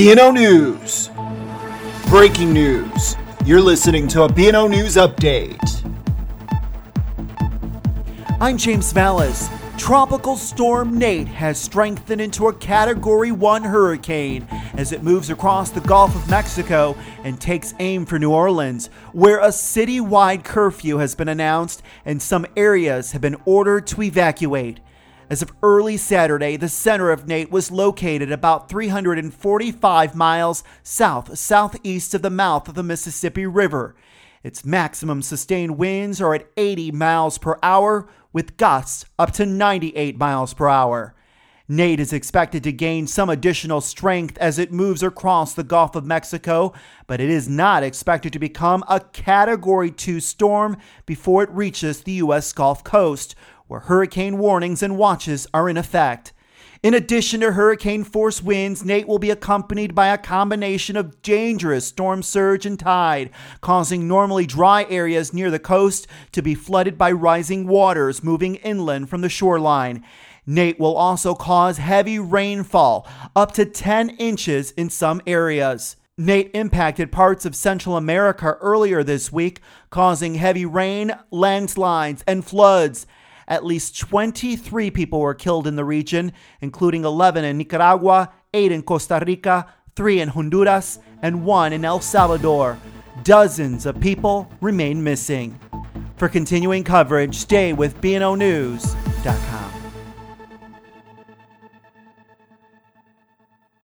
BNO News. Breaking news. You're listening to a BNO News update. I'm James Valles. Tropical Storm Nate has strengthened into a Category 1 hurricane as it moves across the Gulf of Mexico and takes aim for New Orleans, where a citywide curfew has been announced and some areas have been ordered to evacuate. As of early Saturday, the center of Nate was located about 345 miles south southeast of the mouth of the Mississippi River. Its maximum sustained winds are at 80 miles per hour, with gusts up to 98 miles per hour. Nate is expected to gain some additional strength as it moves across the Gulf of Mexico, but it is not expected to become a Category 2 storm before it reaches the U.S. Gulf Coast, where hurricane warnings and watches are in effect. In addition to hurricane force winds, Nate will be accompanied by a combination of dangerous storm surge and tide, causing normally dry areas near the coast to be flooded by rising waters moving inland from the shoreline. Nate will also cause heavy rainfall, up to 10 inches in some areas. Nate impacted parts of Central America earlier this week, causing heavy rain, landslides, and floods. At least 23 people were killed in the region, including 11 in Nicaragua, 8 in Costa Rica, 3 in Honduras, and 1 in El Salvador. Dozens of people remain missing. For continuing coverage, stay with BNONews.com.